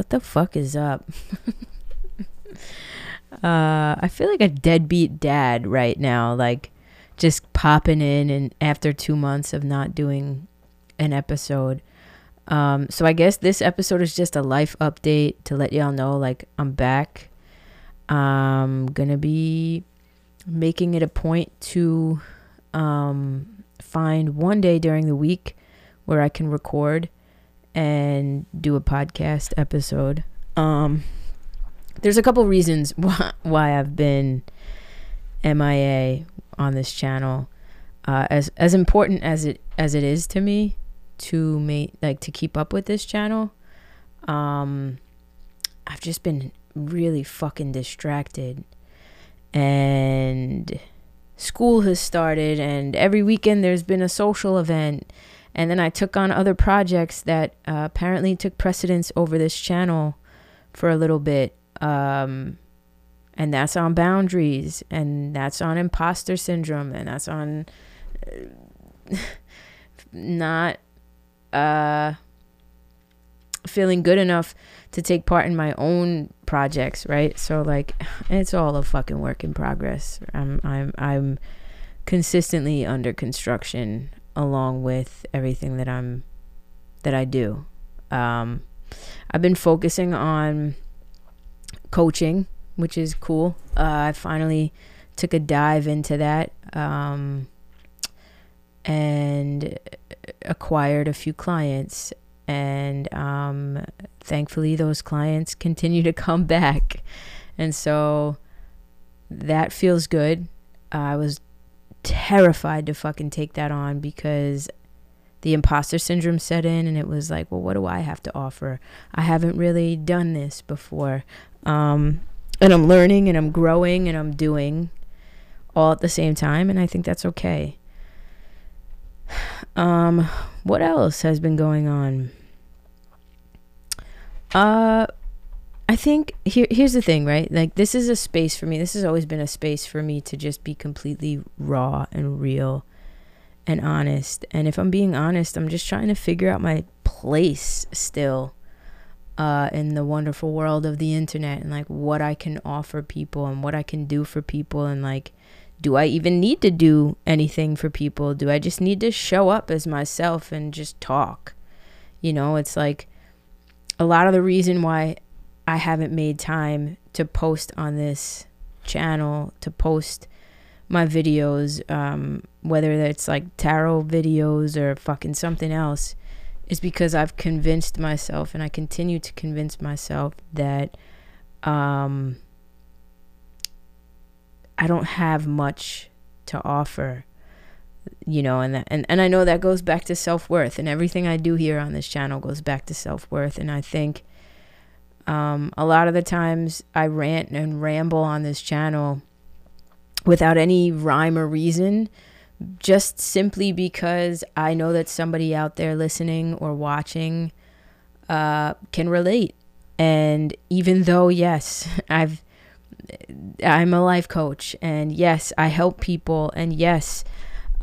what the fuck is up? uh, I feel like a deadbeat dad right now, like just popping in and after two months of not doing an episode. Um, so I guess this episode is just a life update to let y'all know, like I'm back. I'm gonna be making it a point to um, find one day during the week where I can record and do a podcast episode. Um, there's a couple reasons why, why I've been MIA on this channel. Uh, as as important as it as it is to me to make like to keep up with this channel, um, I've just been really fucking distracted, and school has started, and every weekend there's been a social event and then I took on other projects that uh, apparently took precedence over this channel for a little bit. Um, and that's on boundaries, and that's on imposter syndrome, and that's on uh, not uh, feeling good enough to take part in my own projects, right? So like, it's all a fucking work in progress. I'm I'm I'm consistently under construction along with everything that I'm that I do. Um, I've been focusing on coaching, which is cool. Uh, I finally took a dive into that um, and acquired a few clients. And um, thankfully, those clients continue to come back. And so that feels good. Uh, I was terrified to fucking take that on because the imposter syndrome set in and it was like, well, what do I have to offer? I haven't really done this before. Um, and I'm learning and I'm growing and I'm doing all at the same time. And I think that's okay. Um, what else has been going on? Uh, I think here here's the thing, right? Like this is a space for me. This has always been a space for me to just be completely raw and real and honest. And if I'm being honest, I'm just trying to figure out my place still uh, in the wonderful world of the internet and like what I can offer people and what I can do for people and like do I even need to do anything for people? Do I just need to show up as myself and just talk? You know, it's like a lot of the reason why I haven't made time to post on this channel, to post my videos, um, whether it's like tarot videos or fucking something else, is because I've convinced myself and I continue to convince myself that um, I don't have much to offer you know and that, and and I know that goes back to self-worth and everything I do here on this channel goes back to self-worth and I think um, a lot of the times I rant and ramble on this channel without any rhyme or reason, just simply because I know that somebody out there listening or watching uh, can relate. And even though, yes, I've I'm a life coach, and yes, I help people, and yes,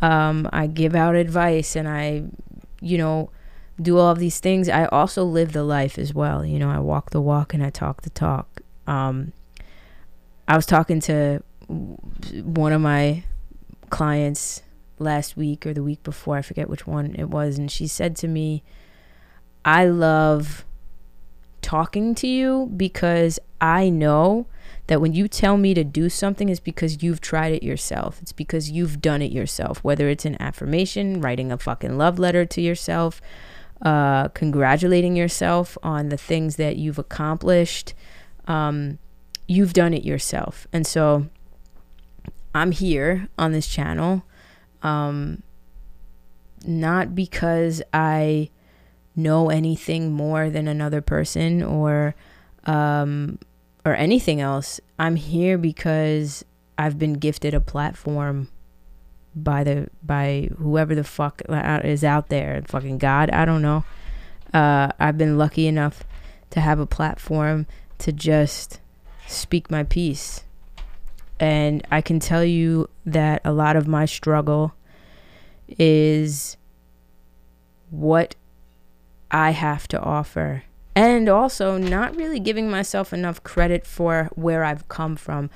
um, I give out advice, and I, you know, do all of these things, I also live the life as well. You know, I walk the walk and I talk the talk. Um, I was talking to one of my clients last week or the week before, I forget which one it was, and she said to me, I love talking to you because I know that when you tell me to do something it's because you've tried it yourself. It's because you've done it yourself, whether it's an affirmation, writing a fucking love letter to yourself, uh, congratulating yourself on the things that you've accomplished. Um, you've done it yourself. And so I'm here on this channel um, not because I know anything more than another person or um, or anything else. I'm here because I've been gifted a platform by the by whoever the fuck is out there, fucking God, I don't know. Uh, I've been lucky enough to have a platform to just speak my piece. And I can tell you that a lot of my struggle is what I have to offer and also not really giving myself enough credit for where I've come from.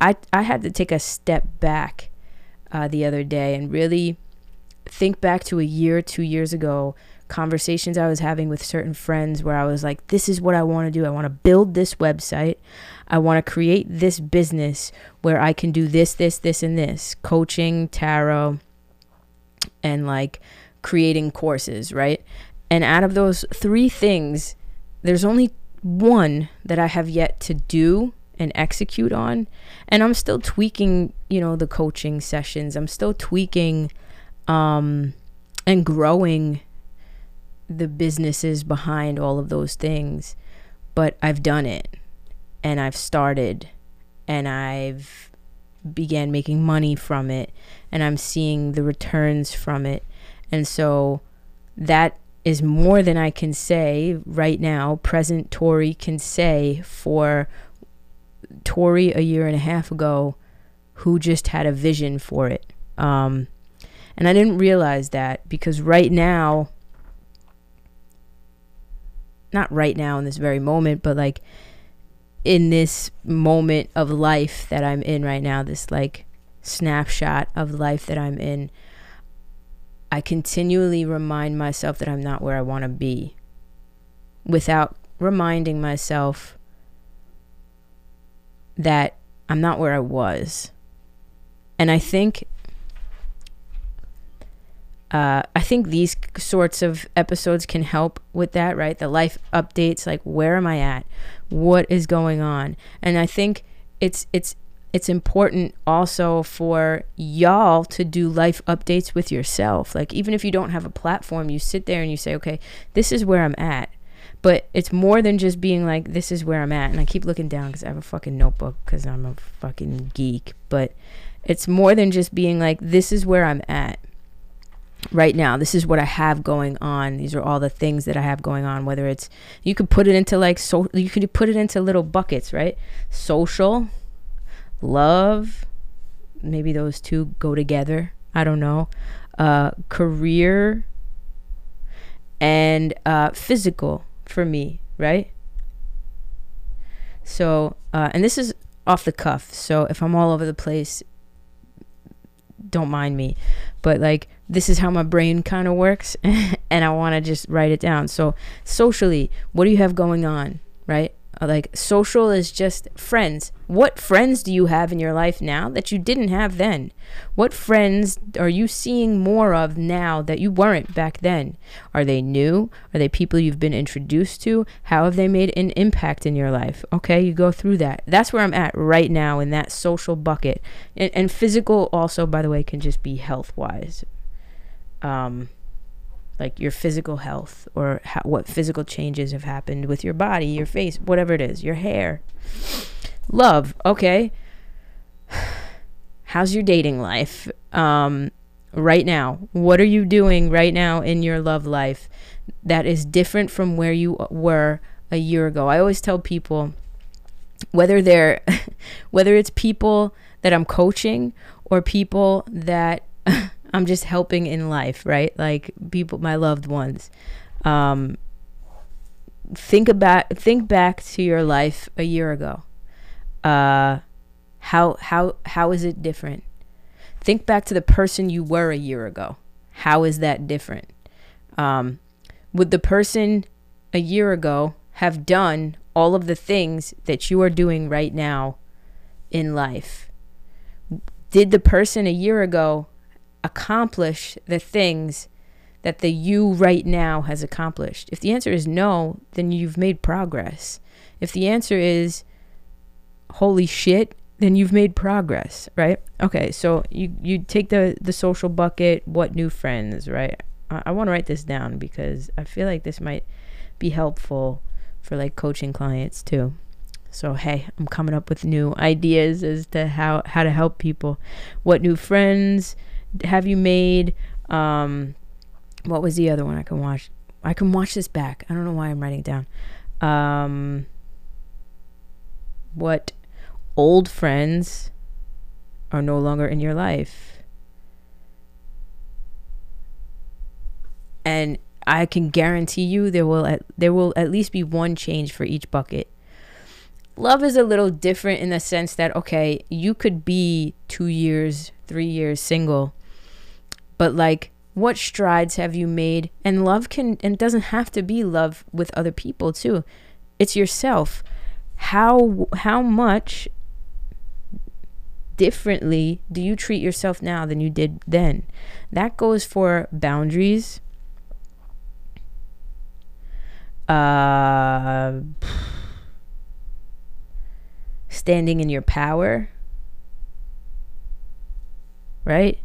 I I had to take a step back uh, the other day and really think back to a year, two years ago, conversations I was having with certain friends where I was like, this is what I want to do. I want to build this website. I want to create this business where I can do this, this, this, and this coaching, tarot, and like creating courses, right? And out of those three things, there's only one that I have yet to do and execute on. And I'm still tweaking, you know, the coaching sessions. I'm still tweaking um, and growing the businesses behind all of those things. But I've done it and I've started and I've began making money from it and I'm seeing the returns from it. And so that is more than I can say right now, present Tori can say for Tori a year and a half ago who just had a vision for it. Um, and I didn't realize that because right now, not right now in this very moment, but like in this moment of life that I'm in right now, this like snapshot of life that I'm in, I continually remind myself that I'm not where I want to be without reminding myself that I'm not where I was. And I think uh, I think these sorts of episodes can help with that, right? The life updates, like where am I at? What is going on? And I think it's it's it's important also for y'all to do life updates with yourself. Like even if you don't have a platform, you sit there and you say, "Okay, this is where I'm at." But it's more than just being like, "This is where I'm at." And I keep looking down cuz I have a fucking notebook cuz I'm a fucking geek, but it's more than just being like, "This is where I'm at." right now this is what i have going on these are all the things that i have going on whether it's you could put it into like so you could put it into little buckets right social love maybe those two go together i don't know uh career and uh physical for me right so uh and this is off the cuff so if i'm all over the place don't mind me but like this is how my brain kind of works and I want to just write it down. So, socially, what do you have going on, right? Uh, like social is just friends. What friends do you have in your life now that you didn't have then? What friends are you seeing more of now that you weren't back then? Are they new? Are they people you've been introduced to? How have they made an impact in your life? Okay, you go through that. That's where I'm at right now in that social bucket. And, and physical also, by the way, can just be health wise um, like your physical health or what physical changes have happened with your body, your face, whatever it is, your hair. Love, okay. How's your dating life um, right now? What are you doing right now in your love life that is different from where you were a year ago? I always tell people whether they're whether it's people that I'm coaching or people that I'm just helping in life, right? Like people, my loved ones. Um, think about, think back to your life a year ago. Uh, how how how is it different? Think back to the person you were a year ago. How is that different? Um, would the person a year ago have done all of the things that you are doing right now in life? Did the person a year ago accomplish the things that the you right now has accomplished? If the answer is no, then you've made progress. If the answer is holy shit, then you've made progress, right? Okay, so you you take the the social bucket, what new friends, right? I, I want to write this down because I feel like this might be helpful for like coaching clients too. So hey, I'm coming up with new ideas as to how how to help people. What new friends have you made? Um, what was the other one I can watch? I can watch this back. I don't know why I'm writing it down. Um, what old friends are no longer in your life? And I can guarantee you there will at, there will at least be one change for each bucket. Love is a little different in the sense that okay, you could be 2 years, 3 years single. But like what strides have you made? And love can and doesn't have to be love with other people too. It's yourself. How how much differently do you treat yourself now than you did then? That goes for boundaries. Uh, standing in your power, right?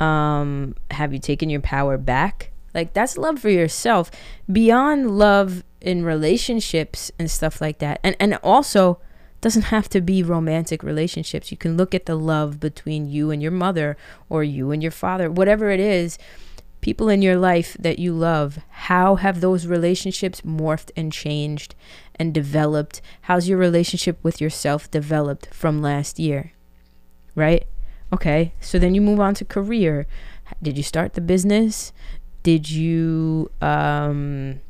Um, have you taken your power back? Like that's love for yourself beyond love in relationships and stuff like that. And and also doesn't have to be romantic relationships. You can look at the love between you and your mother or you and your father, whatever it is. People in your life that you love, how have those relationships morphed and changed and developed? How's your relationship with yourself developed from last year? Right? Okay, so then you move on to career. Did you start the business? Did you um,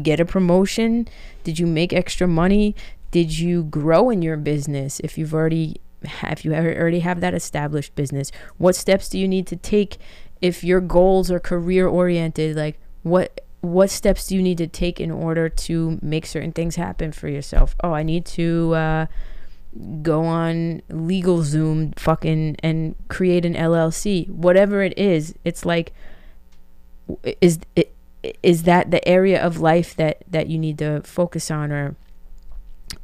get a promotion? Did you make extra money? Did you grow in your business? If you've already if you already have that established business, what steps do you need to take if your goals are career oriented? Like what what steps do you need to take in order to make certain things happen for yourself? Oh, I need to uh, go on LegalZoom fucking and create an LLC. Whatever it is, it's like is it is that the area of life that that you need to focus on or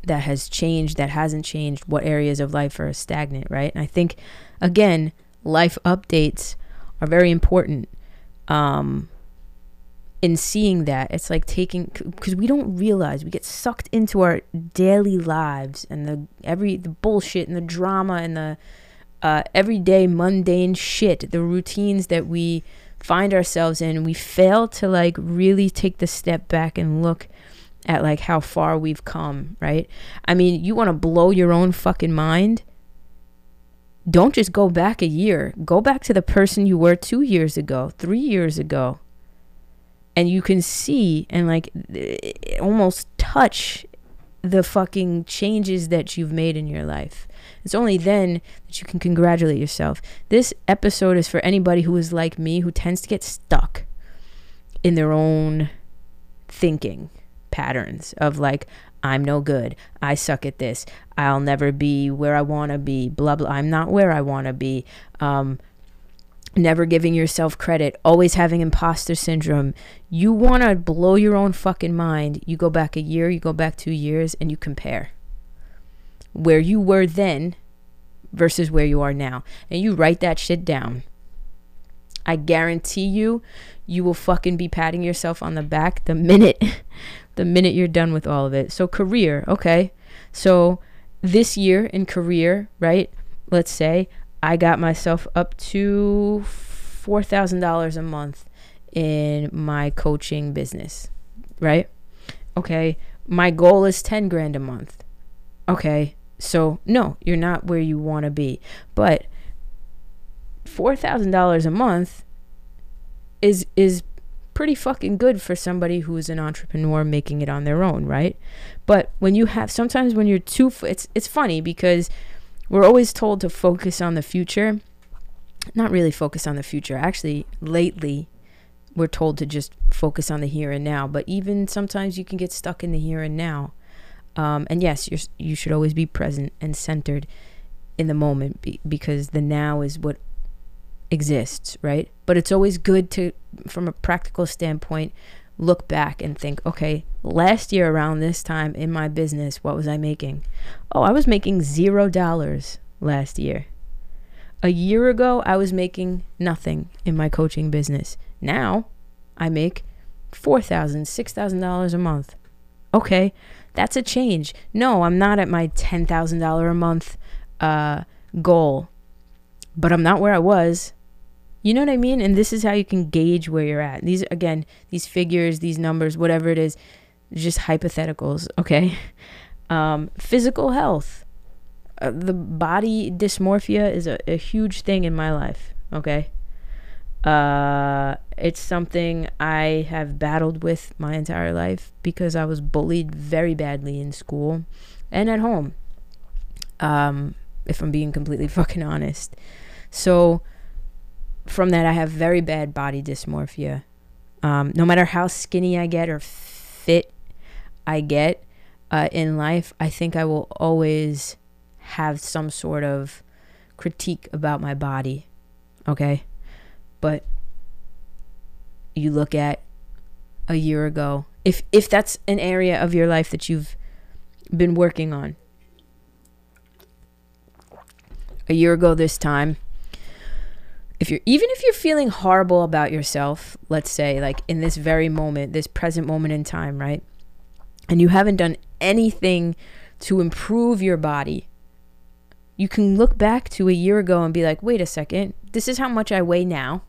that has changed that hasn't changed what areas of life are stagnant right and i think again life updates are very important um in seeing that it's like taking because we don't realize we get sucked into our daily lives and the every the bullshit and the drama and the uh, everyday mundane shit the routines that we find ourselves in we fail to like really take the step back and look at like how far we've come right? I mean you want to blow your own fucking mind? Don't just go back a year. Go back to the person you were two years ago three years ago and you can see and like almost touch the fucking changes that you've made in your life. It's only then that you can congratulate yourself. This episode is for anybody who is like me, who tends to get stuck in their own thinking patterns of like, I'm no good. I suck at this. I'll never be where I want to be. Blah, blah. I'm not where I want to be. Um, never giving yourself credit, always having imposter syndrome. You want to blow your own fucking mind. You go back a year, you go back two years, and you compare where you were then versus where you are now. And you write that shit down. I guarantee you, you will fucking be patting yourself on the back the minute, the minute you're done with all of it. So, career, okay. So, this year in career, right? Let's say I got myself up to $4,000 a month in my coaching business, right? Okay, my goal is 10 grand a month. Okay, so no, you're not where you want to be. But $4,000 a month is is pretty fucking good for somebody who's an entrepreneur making it on their own, right? But when you have sometimes when you're too it's it's funny because we're always told to focus on the future. Not really focus on the future. Actually, lately, we're told to just focus on the here and now. But even sometimes you can get stuck in the here and now. Um, and yes, you you should always be present and centered in the moment be, because the now is what exists, right? But it's always good to, from a practical standpoint, look back and think, okay, last year around this time in my business, what was I making? Oh, I was making zero dollars last year. A year ago, I was making nothing in my coaching business. Now, I make $4,000, $6,000 a month. Okay, that's a change. No, I'm not at my $10,000 a month uh, goal, but I'm not where I was you know what I mean? And this is how you can gauge where you're at. These again, these figures, these numbers, whatever it is, just hypotheticals, okay? Um, physical health. Uh, the body dysmorphia is a, a huge thing in my life, okay? Uh, It's something I have battled with my entire life because I was bullied very badly in school and at home. Um, if I'm being completely fucking honest. So from that, I have very bad body dysmorphia. Um, no matter how skinny I get or fit I get uh, in life, I think I will always have some sort of critique about my body. Okay. But you look at a year ago, if, if that's an area of your life that you've been working on, a year ago this time, if you're even if you're feeling horrible about yourself, let's say like in this very moment, this present moment in time, right? And you haven't done anything to improve your body. You can look back to a year ago and be like, "Wait a second. This is how much I weigh now."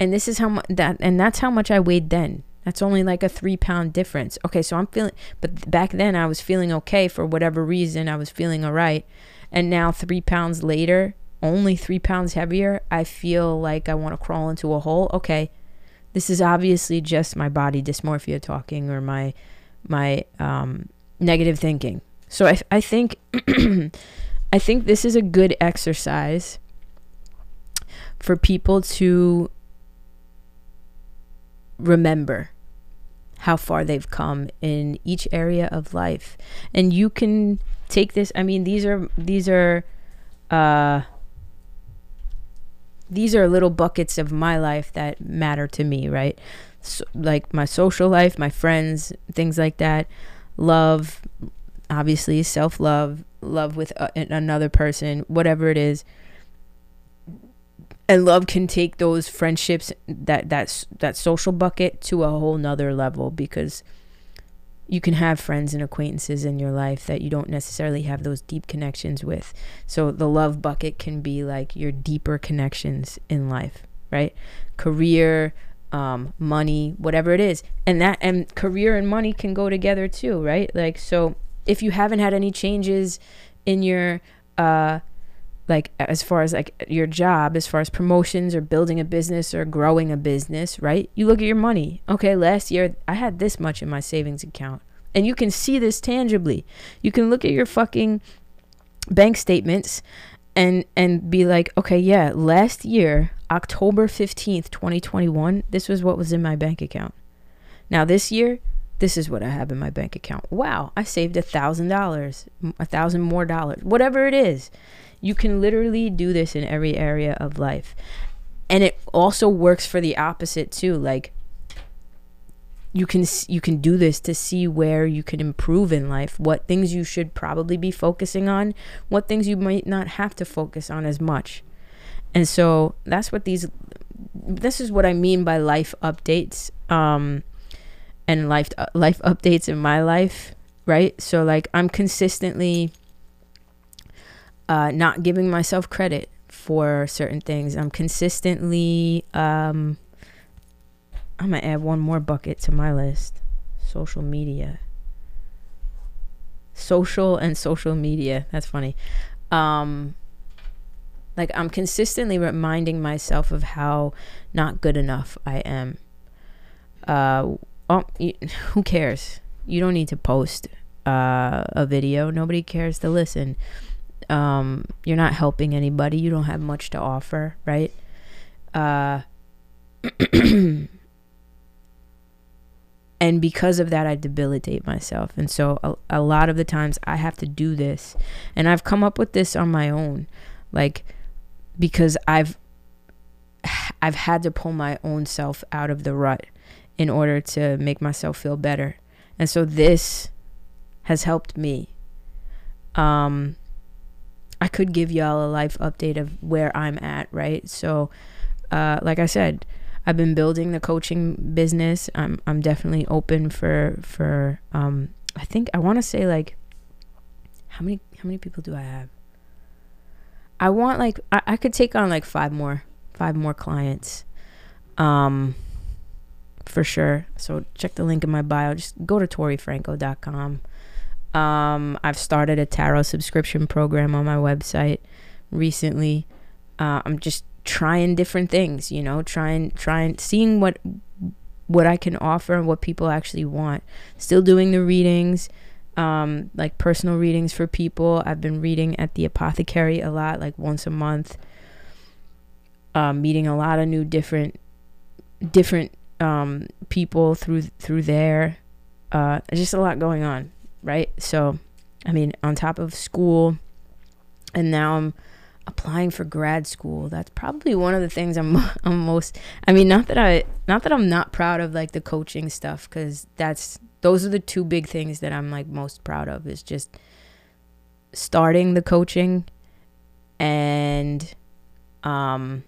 And this is how much that and that's how much I weighed then. That's only like a 3 pound difference. Okay, so I'm feeling but back then I was feeling okay for whatever reason. I was feeling all right. And now 3 pounds later, only three pounds heavier, I feel like I want to crawl into a hole. Okay, this is obviously just my body dysmorphia talking or my my um, negative thinking. So I I think I think this is a good exercise for people to remember how far they've come in each area of life and you can take this i mean these are these are uh these are little buckets of my life that matter to me, right? So, like my social life, my friends, things like that. Love, obviously, self love, love with uh, a, another person, whatever it is. And love can take those friendships, that that that social bucket, to a whole nother level because you can have friends and acquaintances in your life that you don't necessarily have those deep connections with. So the love bucket can be like your deeper connections in life, right? Career, um, money, whatever it is. And that and career and money can go together too, right? Like so if you haven't had any changes in your uh like as far as like your job as far as promotions or building a business or growing a business right? You look at your money. Okay last year i had this much in my savings account. And you can see this tangibly. You can look at your fucking bank statements and and be like okay yeah last year october 15th 2021 this was what was in my bank account. Now this year this is what i have in my bank account. Wow i saved a thousand dollars a thousand more dollars whatever it is you can literally do this in every area of life. And it also works for the opposite too. Like you can you can do this to see where you can improve in life, what things you should probably be focusing on, what things you might not have to focus on as much. And so that's what these this is what I mean by life updates um and life uh, life updates in my life, right? So like I'm consistently uh, not giving myself credit for certain things. I'm consistently, um, I'm gonna add one more bucket to my list social media. Social and social media. That's funny. Um, like, I'm consistently reminding myself of how not good enough I am. Uh, oh, who cares? You don't need to post uh, a video. Nobody cares to listen um, you're not helping anybody. You don't have much to offer, right? Uh, and because of that, I debilitate myself. And so a, a lot of the times I have to do this. And I've come up with this on my own, like because I've I've had to pull my own self out of the rut in order to make myself feel better. And so this has helped me. Um, I could give y'all a life update of where I'm at, right? So, uh, like I said, I've been building the coaching business. I'm I'm definitely open for for um I think I want to say like how many how many people do I have? I want like I, I could take on like five more five more clients. Um for sure. So check the link in my bio. Just go to torifranco.com. Um, I've started a tarot subscription program on my website recently. Uh, I'm just trying different things, you know, trying trying seeing what what I can offer and what people actually want. Still doing the readings, um, like personal readings for people. I've been reading at the apothecary a lot, like once a month. Um, meeting a lot of new different different um, people through through there. Uh, just a lot going on, right? So, I mean, on top of school, and now I'm applying for grad school. That's probably one of the things I'm I'm most. I mean, not that I not that I'm not proud of like the coaching stuff, because that's those are the two big things that I'm like most proud of. Is just starting the coaching and um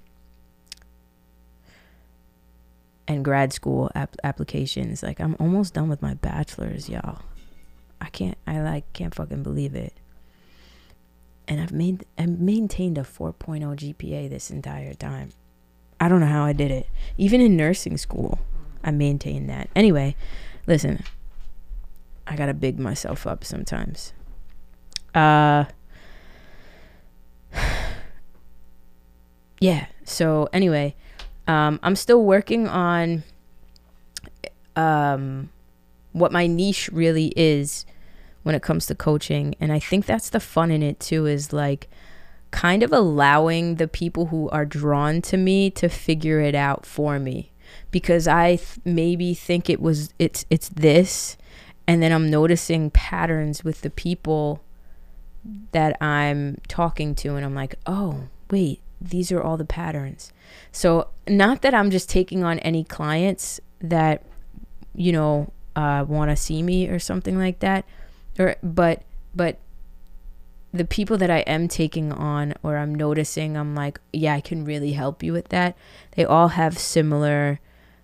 and grad school ap- applications. Like I'm almost done with my bachelor's, y'all. Can't I like can't fucking believe it. And I've made I maintained a 4.0 GPA this entire time. I don't know how I did it. Even in nursing school, I maintained that. Anyway, listen. I got to big myself up sometimes. Uh Yeah, so anyway, um, I'm still working on um, what my niche really is when it comes to coaching. And I think that's the fun in it too, is like kind of allowing the people who are drawn to me to figure it out for me. Because I th- maybe think it was it's it's this, and then I'm noticing patterns with the people that I'm talking to, and I'm like, oh wait, these are all the patterns. So, not that I'm just taking on any clients that, you know, uh, want to see me or something like that, or but but the people that I am taking on or I'm noticing, I'm like, yeah, I can really help you with that. They all have similar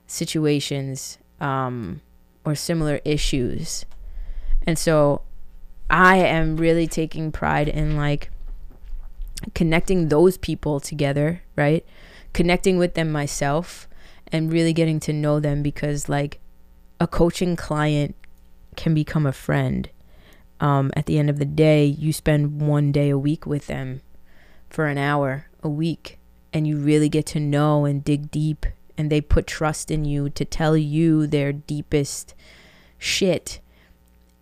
situations um, or similar issues, and so I am really taking pride in like connecting those people together, right? Connecting with them myself and really getting to know them because, like, a coaching client can become a friend. Um, at the end of the day, you spend one day a week with them for an hour a week, and you really get to know and dig deep, and they put trust in you to tell you their deepest shit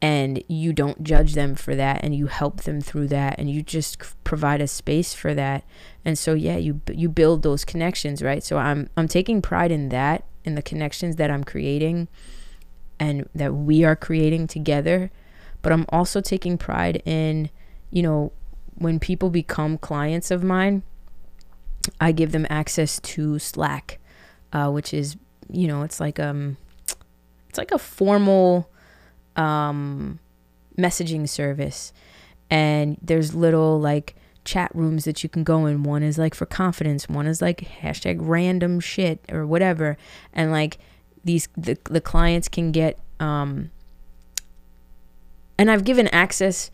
and you don't judge them for that and you help them through that and you just provide a space for that. And so yeah you you build those connections right? So i'm i'm taking pride in that in the connections that i'm creating and that we are creating together but i'm also taking pride in you know when people become clients of mine i give them access to slack uh, which is you know it's like um it's like a formal um, messaging service, and there's little like chat rooms that you can go in. One is like for confidence, one is like hashtag random shit or whatever, and like these the the clients can get um. And I've given access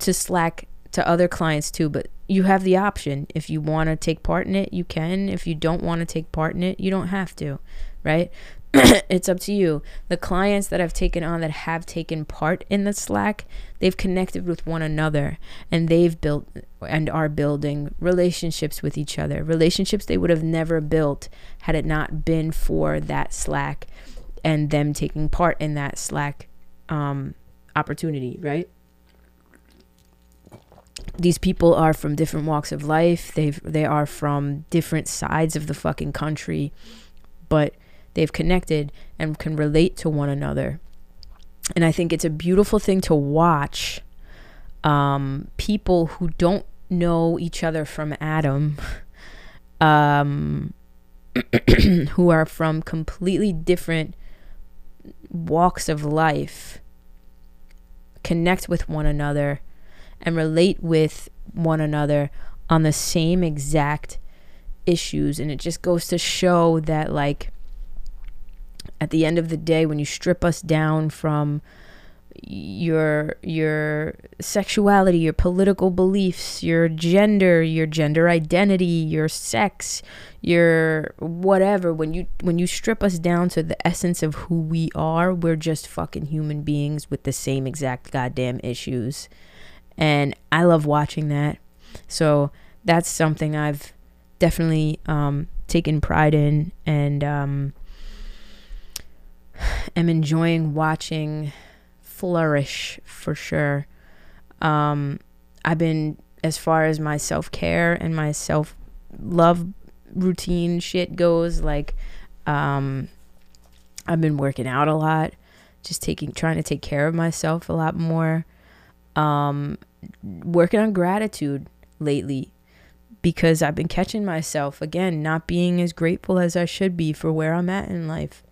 to Slack to other clients too, but you have the option. If you want to take part in it, you can. If you don't want to take part in it, you don't have to, right? it's up to you. The clients that I've taken on that have taken part in the Slack, they've connected with one another and they've built and are building relationships with each other. Relationships they would have never built had it not been for that Slack and them taking part in that Slack um, opportunity, right? These people are from different walks of life. They've they are from different sides of the fucking country, but they've connected and can relate to one another. And I think it's a beautiful thing to watch um, people who don't know each other from Adam, um, who are from completely different walks of life, connect with one another and relate with one another on the same exact issues. And it just goes to show that, like, at the end of the day when you strip us down from your your sexuality, your political beliefs, your gender, your gender identity, your sex, your whatever when you when you strip us down to the essence of who we are, we're just fucking human beings with the same exact goddamn issues. And I love watching that. So that's something I've definitely um, taken pride in and um, am enjoying watching flourish for sure. Um, I've been, as far as my self care and my self love routine shit goes, like, um, I've been working out a lot, just taking, trying to take care of myself a lot more. Um, working on gratitude lately because I've been catching myself again not being as grateful as I should be for where I'm at in life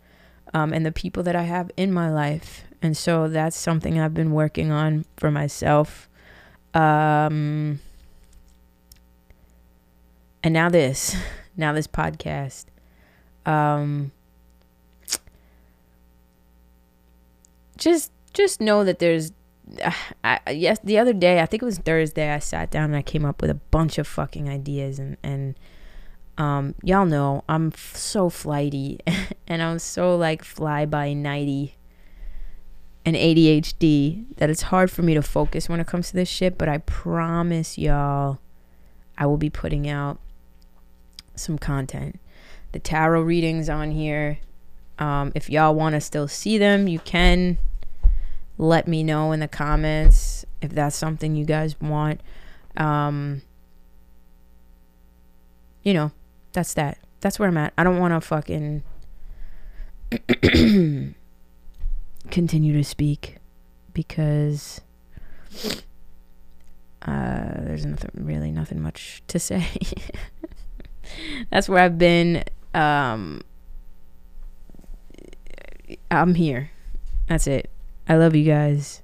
um, and the people that I have in my life. And so that's something I've been working on for myself. Um, and now this, now this podcast. Um, just just know that there's I, yes the other day i think it was thursday i sat down and i came up with a bunch of fucking ideas and and um y'all know i'm f- so flighty and i'm so like fly by nighty and adhd that it's hard for me to focus when it comes to this shit but i promise y'all i will be putting out some content the tarot readings on here um, if y'all want to still see them you can let me know in the comments if that's something you guys want. Um, you know, that's that. That's where I'm at. I don't want to fucking continue to speak because uh, there's nothing really nothing much to say. that's where I've been. Um, I'm here. That's it. I love you guys.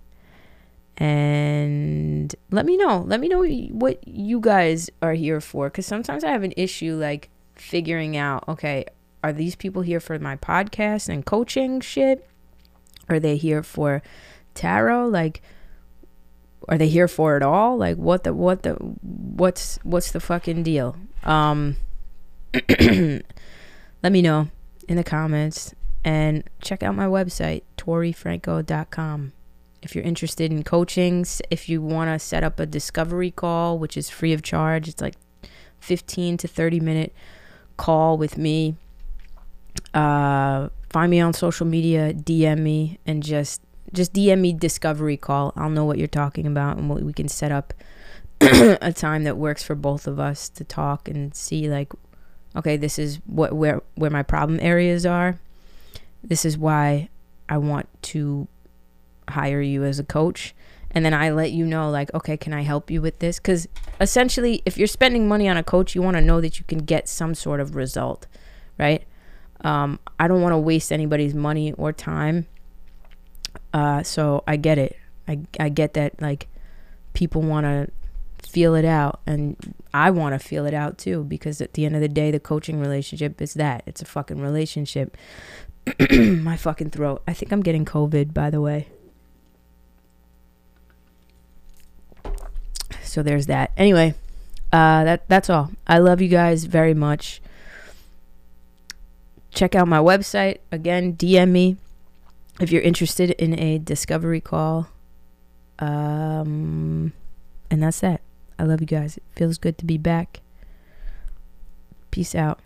And let me know. Let me know what you guys are here for. Because sometimes I have an issue like figuring out okay, are these people here for my podcast and coaching shit? Are they here for tarot? Like, are they here for it all? Like, what the, what the, what's, what's the fucking deal? Um, let me know in the comments and check out my website, torifranco.com. If you're interested in coaching, if you want to set up a discovery call, which is free of charge, it's like 15 to 30 minute call with me. Uh, find me on social media, DM me, and just just DM me discovery call. I'll know what you're talking about, and we can set up a time that works for both of us to talk and see like, okay, this is what where where my problem areas are this is why I want to hire you as a coach. And then I let you know, like, okay, can I help you with this? Because essentially, if you're spending money on a coach, you want to know that you can get some sort of result, right? Um, I don't want to waste anybody's money or time. Uh, so I get it. I, I get that, like, people want to feel it out. And I want to feel it out too, because at the end of the day, the coaching relationship is that it's a fucking relationship. my fucking throat. I think I'm getting COVID, by the way. So there's that. Anyway, uh, that that's all. I love you guys very much. Check out my website again. DM me if you're interested in a discovery call. Um, and that's that. I love you guys. It feels good to be back. Peace out.